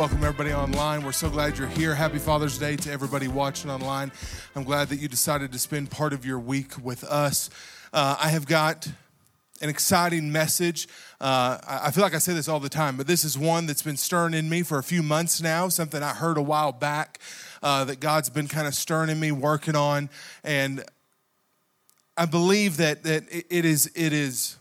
welcome everybody online. We're so glad you're here. Happy Father's Day to everybody watching online. I'm glad that you decided to spend part of your week with us. Uh, I have got an exciting message. Uh, I feel like I say this all the time, but this is one that's been stirring in me for a few months now, something I heard a while back uh, that God's been kind of stirring in me, working on. And I believe that, that it is, it is,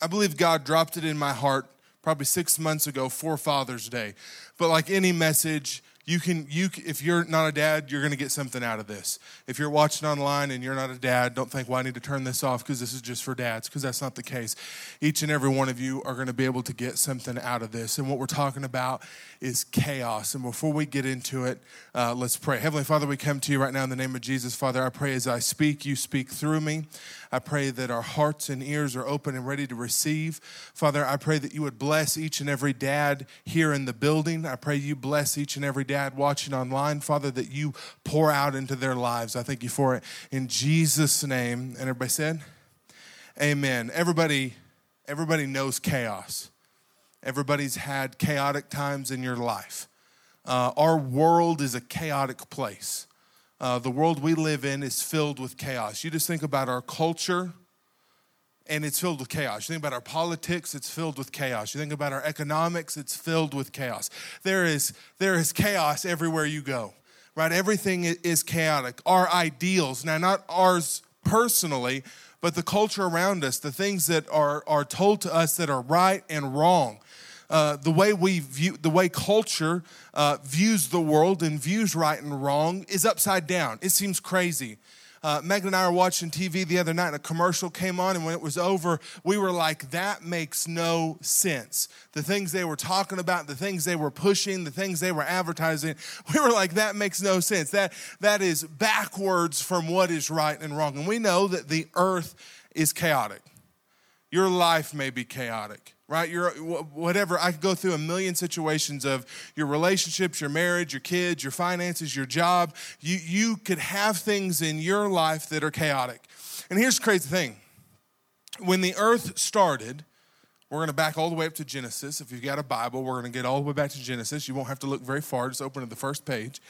I believe God dropped it in my heart probably six months ago for Father's Day. But like any message, you can you if you're not a dad you're going to get something out of this. If you're watching online and you're not a dad don't think well i need to turn this off because this is just for dads because that's not the case. Each and every one of you are going to be able to get something out of this. And what we're talking about is chaos. And before we get into it uh, let's pray. Heavenly father we come to you right now in the name of jesus. Father i pray as i speak you speak through me. I pray that our hearts and ears are open and ready to receive. Father, I pray that you would bless each and every dad here in the building. I pray you bless each and every dad watching online. Father, that you pour out into their lives. I thank you for it in Jesus' name. And everybody said, Amen. Everybody, everybody knows chaos. Everybody's had chaotic times in your life. Uh, our world is a chaotic place. Uh, the world we live in is filled with chaos. You just think about our culture, and it's filled with chaos. You think about our politics, it's filled with chaos. You think about our economics, it's filled with chaos. There is, there is chaos everywhere you go, right? Everything is chaotic. Our ideals, now, not ours personally, but the culture around us, the things that are, are told to us that are right and wrong uh, the way we view, the way culture uh, views the world and views right and wrong is upside down. It seems crazy. Uh, Megan and I were watching TV the other night, and a commercial came on, and when it was over, we were like, that makes no sense. The things they were talking about, the things they were pushing, the things they were advertising, we were like, that makes no sense. That, that is backwards from what is right and wrong. And we know that the earth is chaotic. Your life may be chaotic right? You're whatever. I could go through a million situations of your relationships, your marriage, your kids, your finances, your job. You you could have things in your life that are chaotic. And here's the crazy thing: when the earth started. We're going to back all the way up to Genesis. If you've got a Bible, we're going to get all the way back to Genesis. You won't have to look very far, just open to the first page.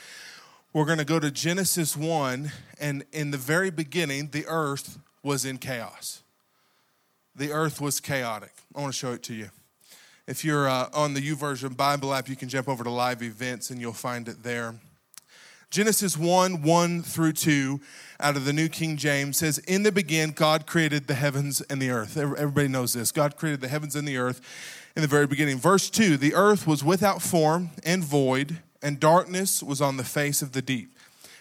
We're going to go to Genesis 1, and in the very beginning, the earth was in chaos the earth was chaotic. I want to show it to you. If you're uh, on the YouVersion Bible app, you can jump over to live events and you'll find it there. Genesis 1 1 through 2 out of the New King James says, In the beginning, God created the heavens and the earth. Everybody knows this. God created the heavens and the earth in the very beginning. Verse 2 The earth was without form and void, and darkness was on the face of the deep.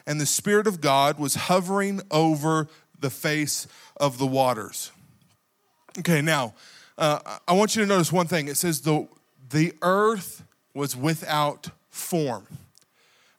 And the Spirit of God was hovering over the face of the waters. Okay, now, uh, I want you to notice one thing. It says the, the earth was without form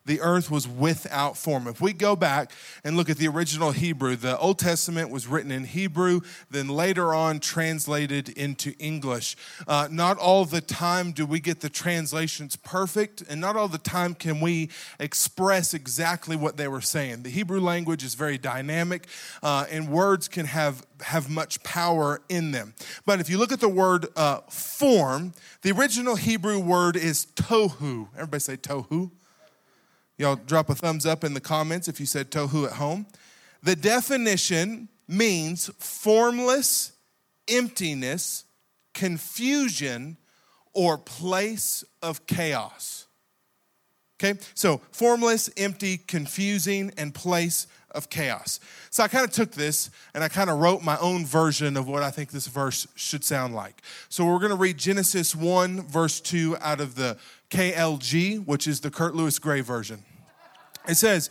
the earth was without form. If we go back and look at the original Hebrew, the Old Testament was written in Hebrew, then later on translated into English. Uh, not all the time do we get the translations perfect, and not all the time can we express exactly what they were saying. The Hebrew language is very dynamic, uh, and words can have have much power in them. But if you look at the word uh, form, the original Hebrew word is tohu. Everybody say tohu. Y'all drop a thumbs up in the comments if you said tohu at home. The definition means formless emptiness, confusion, or place of chaos. Okay, so formless, empty, confusing, and place of chaos. So I kind of took this and I kind of wrote my own version of what I think this verse should sound like. So we're going to read Genesis 1, verse 2 out of the KLG, which is the Kurt Lewis Gray version. It says,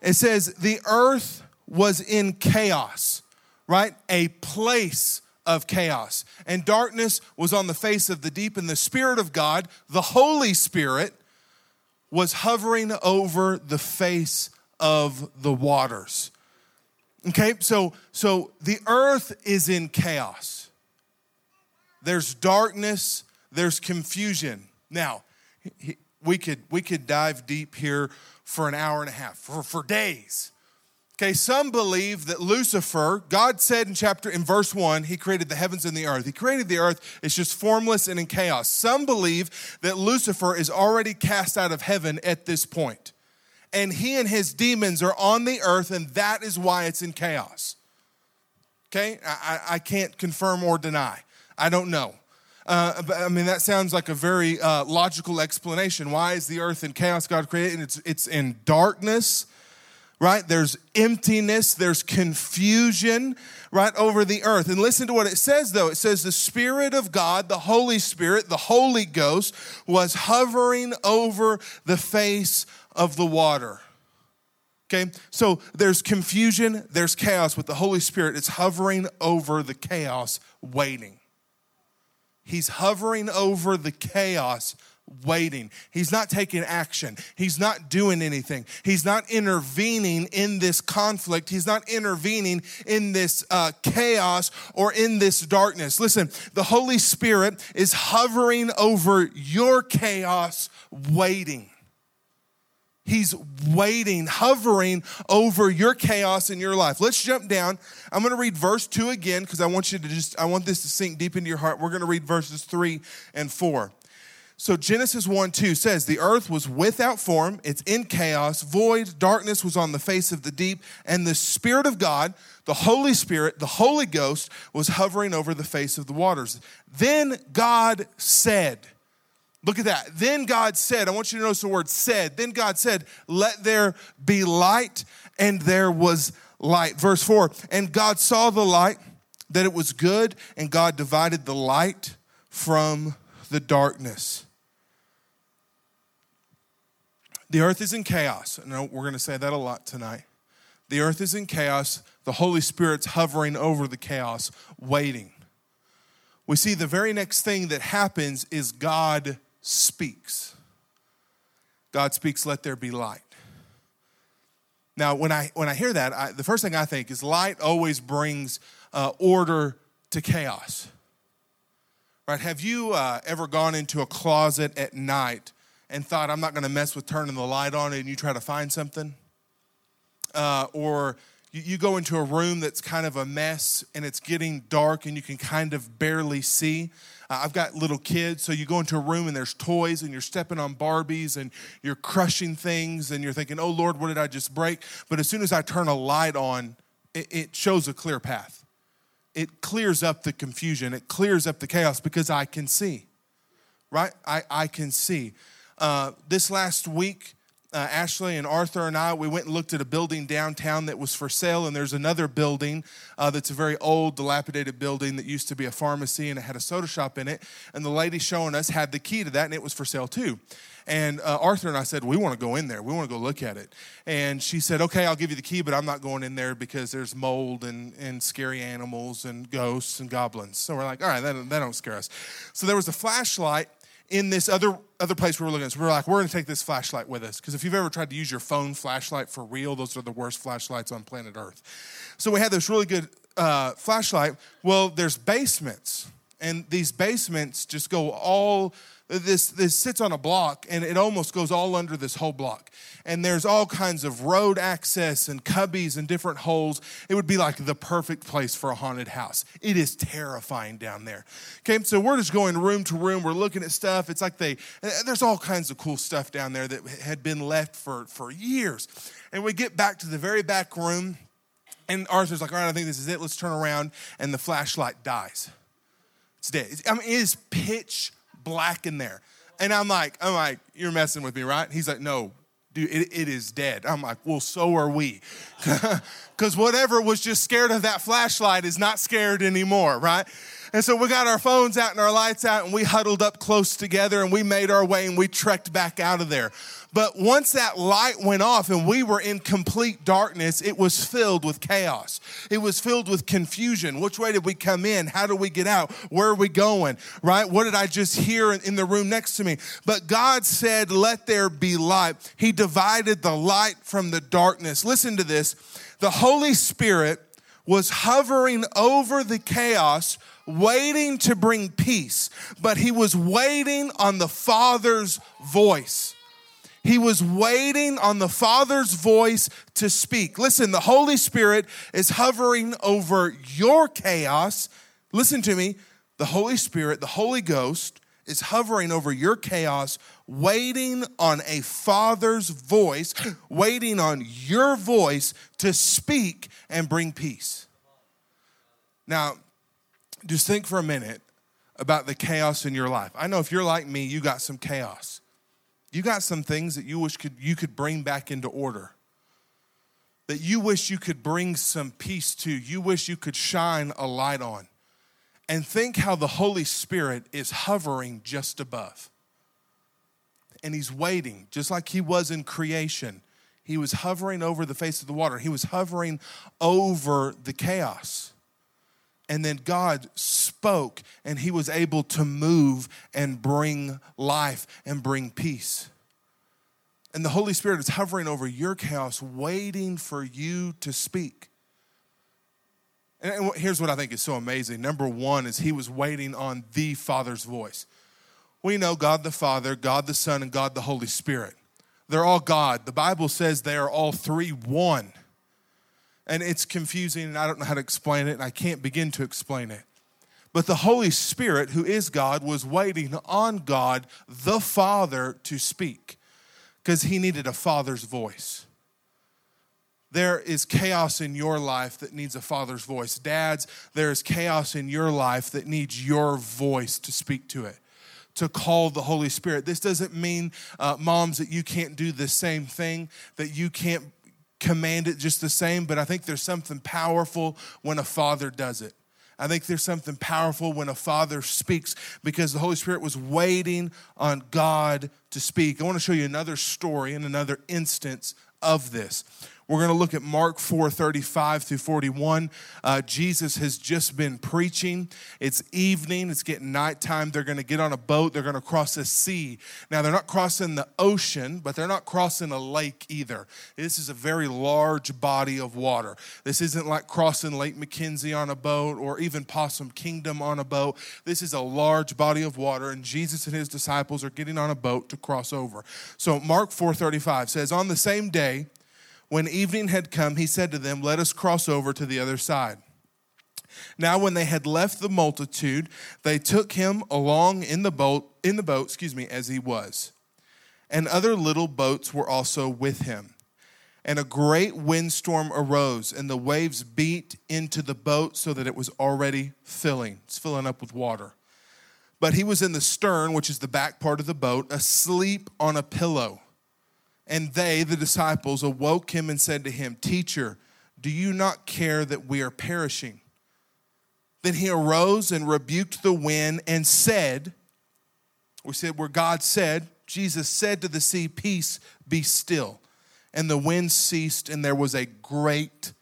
it says, the earth was in chaos, right? A place of chaos. And darkness was on the face of the deep, and the Spirit of God, the Holy Spirit, was hovering over the face of the waters. Okay, so so the earth is in chaos. There's darkness, there's confusion. Now, we could we could dive deep here for an hour and a half, for, for days. Okay, some believe that Lucifer, God said in chapter in verse 1, he created the heavens and the earth. He created the earth, it's just formless and in chaos. Some believe that Lucifer is already cast out of heaven at this point. And he and his demons are on the earth, and that is why it's in chaos. Okay, I, I can't confirm or deny. I don't know. Uh, I mean, that sounds like a very uh, logical explanation. Why is the earth in chaos? God created, and it's, it's in darkness right? There's emptiness, there's confusion, right, over the earth. And listen to what it says, though. It says, The Spirit of God, the Holy Spirit, the Holy Ghost, was hovering over the face of the water. Okay, so there's confusion, there's chaos, but the Holy Spirit is hovering over the chaos, waiting. He's hovering over the chaos, waiting. He's not taking action. He's not doing anything. He's not intervening in this conflict. He's not intervening in this uh, chaos or in this darkness. Listen, the Holy Spirit is hovering over your chaos, waiting. He's waiting, hovering over your chaos in your life. Let's jump down. I'm going to read verse 2 again because I want you to just, I want this to sink deep into your heart. We're going to read verses 3 and 4. So Genesis 1 2 says, The earth was without form, it's in chaos, void, darkness was on the face of the deep, and the Spirit of God, the Holy Spirit, the Holy Ghost, was hovering over the face of the waters. Then God said, Look at that. Then God said, I want you to notice the word said. Then God said, Let there be light, and there was light. Verse 4 And God saw the light, that it was good, and God divided the light from the darkness. The earth is in chaos. We're going to say that a lot tonight. The earth is in chaos. The Holy Spirit's hovering over the chaos, waiting. We see the very next thing that happens is God speaks. God speaks, let there be light. Now, when I, when I hear that, I, the first thing I think is light always brings uh, order to chaos. Right? Have you uh, ever gone into a closet at night and thought, I'm not going to mess with turning the light on, and you try to find something. Uh, or you, you go into a room that's kind of a mess and it's getting dark and you can kind of barely see. Uh, I've got little kids, so you go into a room and there's toys and you're stepping on Barbies and you're crushing things and you're thinking, oh Lord, what did I just break? But as soon as I turn a light on, it, it shows a clear path. It clears up the confusion, it clears up the chaos because I can see, right? I, I can see. Uh, this last week, uh, Ashley and Arthur and I, we went and looked at a building downtown that was for sale, and there's another building uh, that's a very old, dilapidated building that used to be a pharmacy and it had a soda shop in it. And the lady showing us had the key to that, and it was for sale too. And uh, Arthur and I said, We want to go in there. We want to go look at it. And she said, Okay, I'll give you the key, but I'm not going in there because there's mold and, and scary animals and ghosts and goblins. So we're like, All right, that, that don't scare us. So there was a flashlight in this other other place we were looking at. So we were like, we're going to take this flashlight with us because if you've ever tried to use your phone flashlight for real, those are the worst flashlights on planet Earth. So we had this really good uh, flashlight. Well, there's basements, and these basements just go all this this sits on a block and it almost goes all under this whole block. And there's all kinds of road access and cubbies and different holes. It would be like the perfect place for a haunted house. It is terrifying down there. Okay so we're just going room to room. We're looking at stuff. It's like they there's all kinds of cool stuff down there that had been left for for years. And we get back to the very back room and arthur's like all right i think this is it. Let's turn around and the flashlight dies it's dead i mean it is pitch black in there. And I'm like, I'm like, you're messing with me, right? He's like, no, dude, it, it is dead. I'm like, well, so are we. Because whatever was just scared of that flashlight is not scared anymore, right? And so we got our phones out and our lights out and we huddled up close together and we made our way and we trekked back out of there. But once that light went off and we were in complete darkness, it was filled with chaos. It was filled with confusion. Which way did we come in? How do we get out? Where are we going? Right? What did I just hear in the room next to me? But God said, Let there be light. He divided the light from the darkness. Listen to this. The Holy Spirit was hovering over the chaos waiting to bring peace, but he was waiting on the Father's voice. He was waiting on the Father's voice to speak. Listen, the Holy Spirit is hovering over your chaos. Listen to me. The Holy Spirit, the Holy Ghost, is hovering over your chaos, waiting on a Father's voice, waiting on your voice to speak and bring peace. Now, just think for a minute about the chaos in your life. I know if you're like me, you got some chaos. You got some things that you wish could you could bring back into order. That you wish you could bring some peace to. You wish you could shine a light on. And think how the Holy Spirit is hovering just above. And he's waiting, just like he was in creation. He was hovering over the face of the water. He was hovering over the chaos. And then God spoke, and he was able to move and bring life and bring peace. And the Holy Spirit is hovering over your chaos, waiting for you to speak. And here's what I think is so amazing. Number one is he was waiting on the Father's voice. We know God the Father, God the Son, and God the Holy Spirit. They're all God. The Bible says they are all three one and it's confusing and I don't know how to explain it and I can't begin to explain it. But the Holy Spirit, who is God, was waiting on God, the Father, to speak because he needed a father's voice. There is chaos in your life that needs a father's voice. Dads, there is chaos in your life that needs your voice to speak to it to call the Holy Spirit. This doesn't mean, uh, moms, that you can't do the same thing, that you can't command it just the same, but I think there's something powerful when a father does it. I think there's something powerful when a father speaks because the Holy Spirit was waiting on God to speak. I want to show you another story and another instance of this. We're going to look at Mark 4 35 through 41. Uh, Jesus has just been preaching. It's evening, it's getting nighttime. They're going to get on a boat, they're going to cross a sea. Now, they're not crossing the ocean, but they're not crossing a lake either. This is a very large body of water. This isn't like crossing Lake McKenzie on a boat or even Possum Kingdom on a boat. This is a large body of water, and Jesus and his disciples are getting on a boat to cross over. So, Mark 4 35 says, On the same day, when evening had come, he said to them, Let us cross over to the other side. Now, when they had left the multitude, they took him along in the boat, in the boat, excuse me, as he was. And other little boats were also with him. And a great windstorm arose, and the waves beat into the boat so that it was already filling. It's filling up with water. But he was in the stern, which is the back part of the boat, asleep on a pillow. And they, the disciples, awoke him and said to him, Teacher, do you not care that we are perishing? Then he arose and rebuked the wind and said, We said where God said, Jesus said to the sea, Peace, be still. And the wind ceased, and there was a great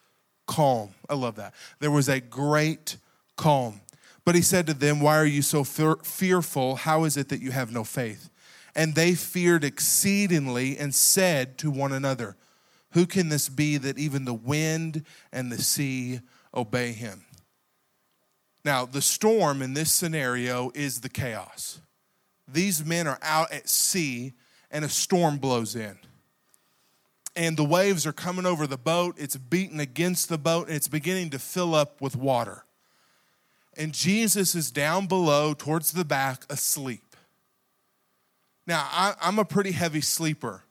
calm. I love that. There was a great calm. But he said to them, Why are you so fearful? How is it that you have no faith? And they feared exceedingly and said to one another, Who can this be that even the wind and the sea obey him? Now, the storm in this scenario is the chaos. These men are out at sea and a storm blows in. And the waves are coming over the boat, it's beating against the boat, and it's beginning to fill up with water. And Jesus is down below towards the back asleep. Now, I, am a pretty heavy sleeper.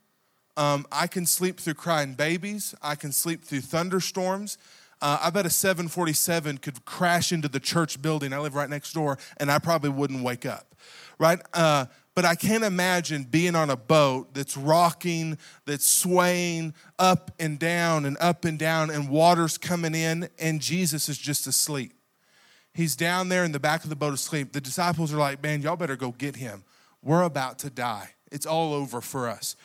Um, I can sleep through crying babies, I can sleep through thunderstorms. Uh, I bet a 747 could crash into the church building. I live right next door, and I probably wouldn't wake up, right? Uh, but I can't imagine being on a boat that's rocking, that's swaying up and down and up and down, and water's coming in, and Jesus is just asleep. He's down there in the back of the boat asleep. The disciples are like, Man, y'all better go get him we're about to die. It's all over for us.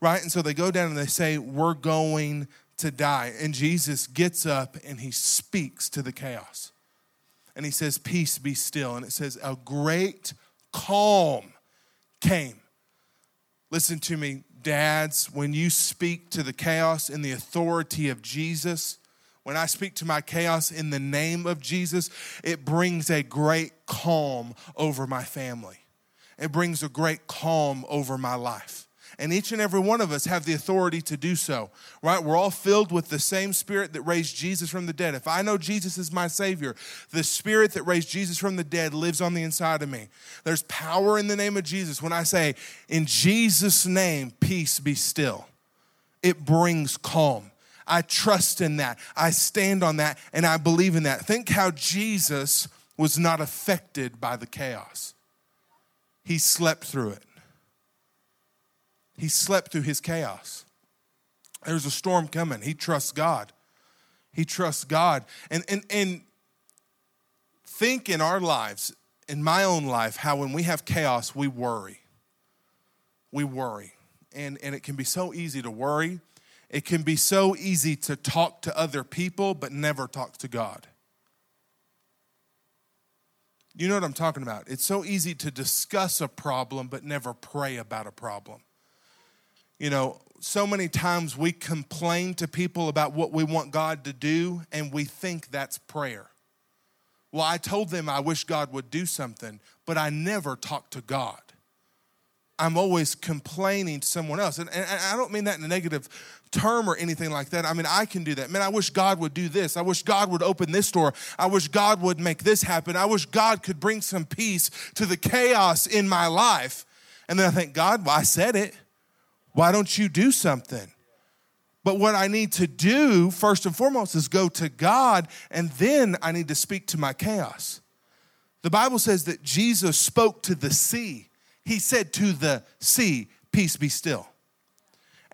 Right? And so they go down and they say, We're going to die. And Jesus gets up and he speaks to the chaos. And he says, Peace be still. And it says, A great calm came. Listen to me, dads, when you speak to the chaos in the authority of Jesus, when I speak to my chaos in the name of Jesus, it brings a great calm over my family it brings a great calm over my life. and each and every one of us have the authority to do so, right? We're all filled with the same spirit that raised Jesus from the dead. If I know Jesus is my Savior, the spirit that raised Jesus from the dead lives on the inside of me. There's power in the name of Jesus. When I say, in Jesus' name, peace be still, it brings calm. I trust in that. I stand on that and I believe in that. Think how Jesus was not affected by the chaos. He slept through it. He slept through his chaos. There's a storm coming. He trusts God. He trusts God. And, and, and think in our lives, in my own life, how when we have chaos, we worry. We worry. And, and it can be so easy to worry. It can be so easy to talk to other people, but never talk to God. You know what I'm talking about. It's so easy to discuss a problem, but never pray about a problem. You know, so many times we complain to people about what we want God to do, and we think that's prayer. Well, I told them I wish God would do something, but I never talk to God. I'm always complaining to someone else. And, and, I don't mean that in a negative term or anything like that. I mean, I can do that. Man, I wish God would do this. I wish God would open this door. I wish God would make this happen. I wish God could bring some peace to the chaos in my life. And then I think, God, well, I said it. Why don't you do something? But what I need to do, first and foremost, is go to God, and then I need to speak to my chaos. The Bible says that Jesus spoke to the sea he said to the sea, Peace be still.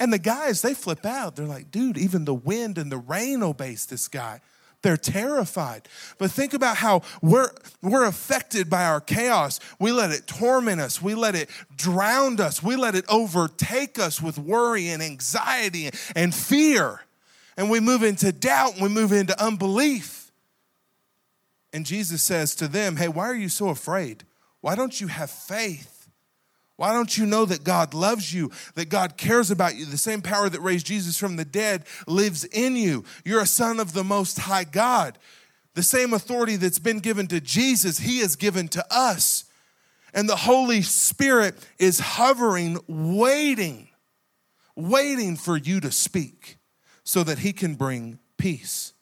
And the guys, they flip out. They're like, dude, even the wind and the rain obeys this guy. They're terrified. But think about how we're, we're affected by our chaos. We let it torment us. We let it drown us. We let it overtake us with worry and anxiety and fear. And we move into doubt and we move into unbelief. And Jesus says to them, Hey, why are you so afraid? Why don't you have faith? Why don't you know that God loves you, that God cares about you? The same power that raised Jesus from the dead lives in you. You're a son of the Most High God. The same authority that's been given to Jesus, He has given to us. And the Holy Spirit is hovering, waiting, waiting for you to speak so that He can bring peace.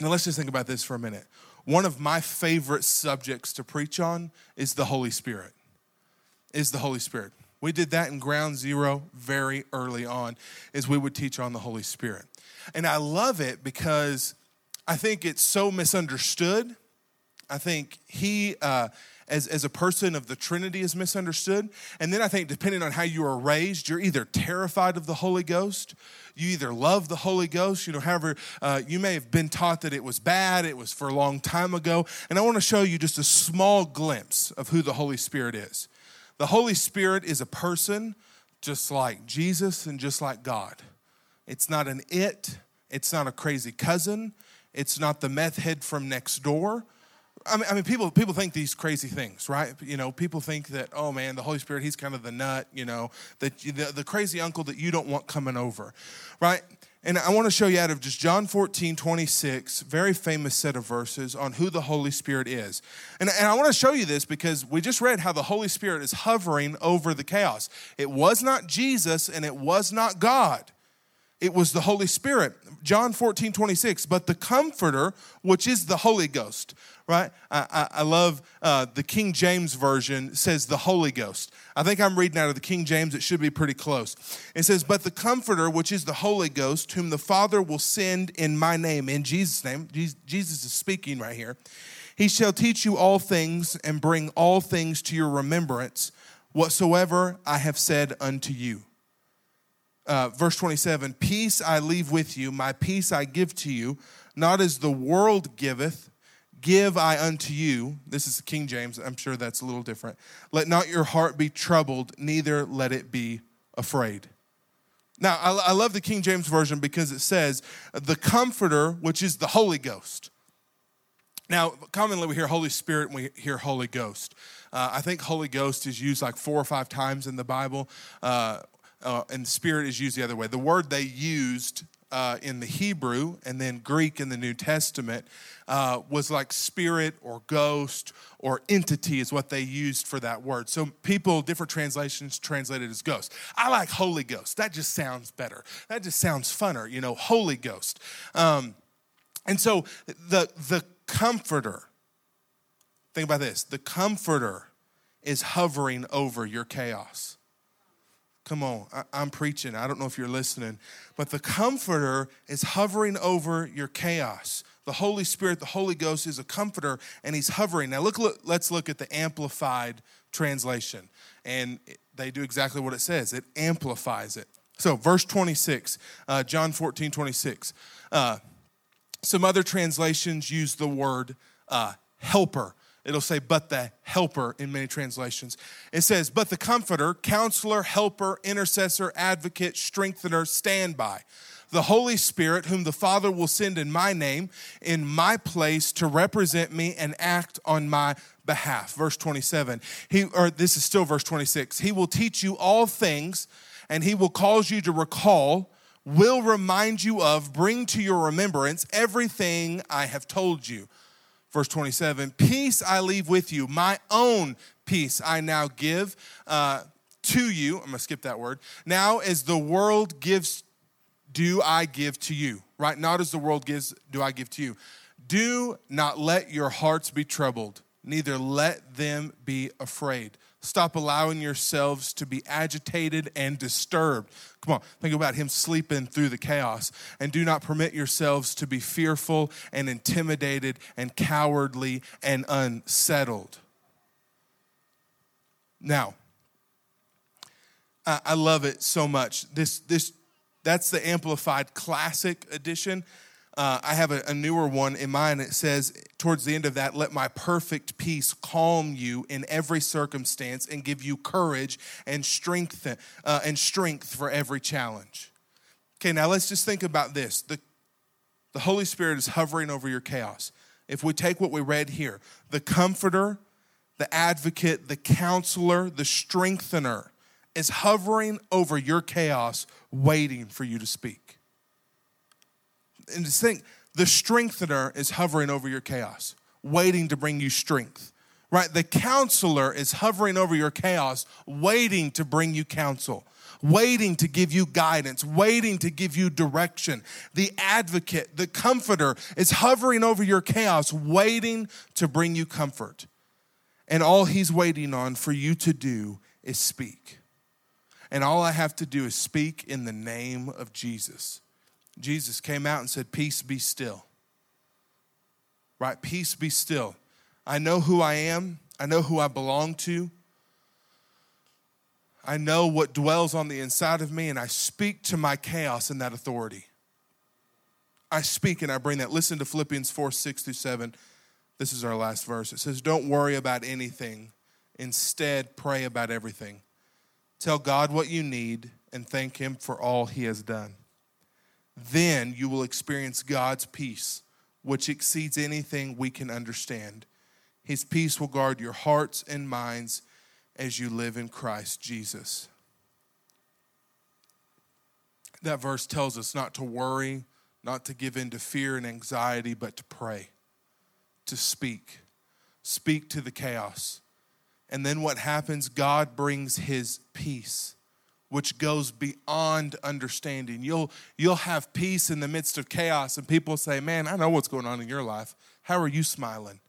Now, let's just think about this for a minute. One of my favorite subjects to preach on is the Holy Spirit is the Holy Spirit. We did that in ground zero very early on, is we would teach on the Holy Spirit. And I love it because I think it's so misunderstood. I think he, uh, as, as a person of the Trinity, is misunderstood. And then I think, depending on how you are raised, you're either terrified of the Holy Ghost, you either love the Holy Ghost, you know, however, uh, you may have been taught that it was bad, it was for a long time ago. And I want to show you just a small glimpse of who the Holy Spirit is. The Holy Spirit is a person just like Jesus and just like God. It's not an it, it's not a crazy cousin, it's not the meth head from next door. I mean, I mean, people people think these crazy things, right? You know, people think that, oh man, the Holy Spirit, he's kind of the nut, you know, that the, the crazy uncle that you don't want coming over, right? And I want to show you out of just John 14, 26, very famous set of verses on who the Holy Spirit is. And, and I want to show you this because we just read how the Holy Spirit is hovering over the chaos. It was not Jesus and it was not God it was the Holy Spirit. John 14, 26. But the Comforter, which is the Holy Ghost, right? I, I, I love uh, the King James Version says the Holy Ghost. I think I'm reading out of the King James. It should be pretty close. It says, But the Comforter, which is the Holy Ghost, whom the Father will send in my name, in Jesus' name, Jesus is speaking right here. He shall teach you all things and bring all things to your remembrance, whatsoever I have said unto you uh, verse 27 Peace I leave with you, my peace I give to you, not as the world giveth, give I unto you. This is King James, I'm sure that's a little different. Let not your heart be troubled, neither let it be afraid. Now, I, I love the King James Version because it says, the Comforter, which is the Holy Ghost. Now, commonly we hear Holy Spirit and we hear Holy Ghost. Uh, I think Holy Ghost is used like four or five times in the Bible. Uh, uh, and spirit is used the other way. The word they used uh, in the Hebrew and then Greek in the New Testament uh, was like spirit or ghost or entity, is what they used for that word. So people, different translations translated as ghost. I like Holy Ghost. That just sounds better. That just sounds funner, you know, Holy Ghost. Um, and so the, the comforter, think about this the comforter is hovering over your chaos. Come on, I, am preaching. I don't know if you're listening, but the Comforter is hovering over your chaos. The Holy Spirit, the Holy Ghost is a comforter and he's hovering. Now, look, look let's look at the Amplified translation. And they do exactly what it says it amplifies it. So, verse 26, uh, John 14, 26. Uh, some other translations use the word uh, helper It'll say, but the helper in many translations. It says, but the comforter, counselor, helper, intercessor, advocate, strengthener, standby. The Holy Spirit, whom the Father will send in my name, in my place to represent me and act on my behalf. Verse 27. He, or this is still verse 26. He will teach you all things, and he will cause you to recall, will remind you of, bring to your remembrance everything I have told you verse 27 Peace I leave with you, my own peace I now give uh, to you. I'm going to skip that word. Now, as the world gives, do I give to you, right? Not as the world gives, do I give to you. Do not let your hearts be troubled, neither let them be afraid. Stop allowing yourselves to be agitated and disturbed. Come on, think about him sleeping through the chaos. And do not permit yourselves to be fearful and intimidated and cowardly and unsettled. Now, I love it so much. This, this, that's the Amplified Classic Edition. Uh, I have a, a, newer one in mind. It says, towards the end of that, let my perfect peace calm you in every circumstance and give you courage and strength, uh, and strength for every challenge. Okay, now let's just think about this. The, the Holy Spirit is hovering over your chaos. If we take what we read here, the comforter, the advocate, the counselor, the strengthener is hovering over your chaos, waiting for you to speak and just think the strengthener is hovering over your chaos, waiting to bring you strength. Right? The counselor is hovering over your chaos, waiting to bring you counsel, waiting to give you guidance, waiting to give you direction. The advocate, the comforter is hovering over your chaos, waiting to bring you comfort. And all he's waiting on for you to do is speak. And all I have to do is speak in the name of Jesus. Jesus came out and said, Peace be still. Right? Peace be still. I know who I am, I know who I belong to. I know what dwells on the inside of me, and I speak to my chaos in that authority. I speak and I bring that. Listen to Philippians 4 6 through 7. This is our last verse. It says, Don't worry about anything. Instead, pray about everything. Tell God what you need and thank Him for all He has done then you will experience God's peace, which exceeds anything we can understand. His peace will guard your hearts and minds as you live in Christ Jesus. That verse tells us not to worry, not to give in to fear and anxiety, but to pray, to speak. Speak to the chaos. And then what happens? God brings his peace which goes beyond understanding. You'll, you'll have peace in the midst of chaos, and people say, Man, I know what's going on in your life. How are you smiling?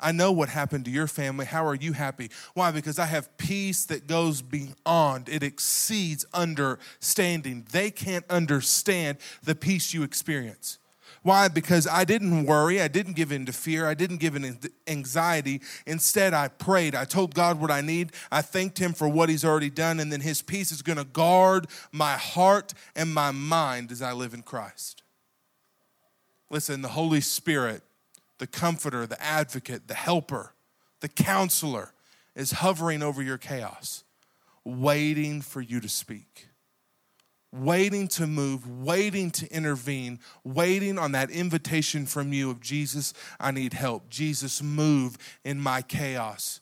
I know what happened to your family. How are you happy? Why? Because I have peace that goes beyond, it exceeds understanding. They can't understand the peace you experience. Why? Because I didn't worry. I didn't give in to fear. I didn't give in to anxiety. Instead, I prayed. I told God what I need. I thanked Him for what He's already done. And then His peace is going to guard my heart and my mind as I live in Christ. Listen, the Holy Spirit, the comforter, the advocate, the helper, the counselor is hovering over your chaos, waiting for you to speak waiting to move, waiting to intervene, waiting on that invitation from you of Jesus, I need help. Jesus, move in my chaos.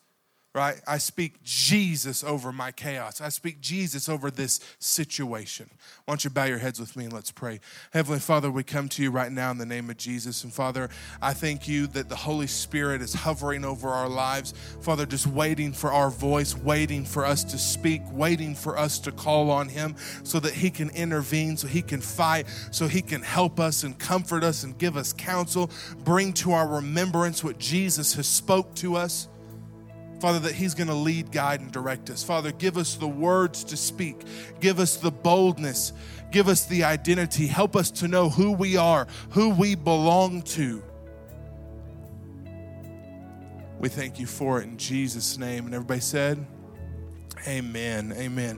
Right? I speak Jesus over my chaos. I speak Jesus over this situation. Why don't you bow your heads with me and let's pray. Heavenly Father, we come to you right now in the name of Jesus. And Father, I thank you that the Holy Spirit is hovering over our lives. Father, just waiting for our voice, waiting for us to speak, waiting for us to call on Him so that He can intervene, so He can fight, so He can help us and comfort us and give us counsel, bring to our remembrance what Jesus has spoke to us. Father, that He's going to lead, guide, and direct us. Father, give us the words to speak, give us the boldness, give us the identity. Help us to know who we are, who we belong to. We thank you for it in Jesus' name. And everybody said, Amen. Amen.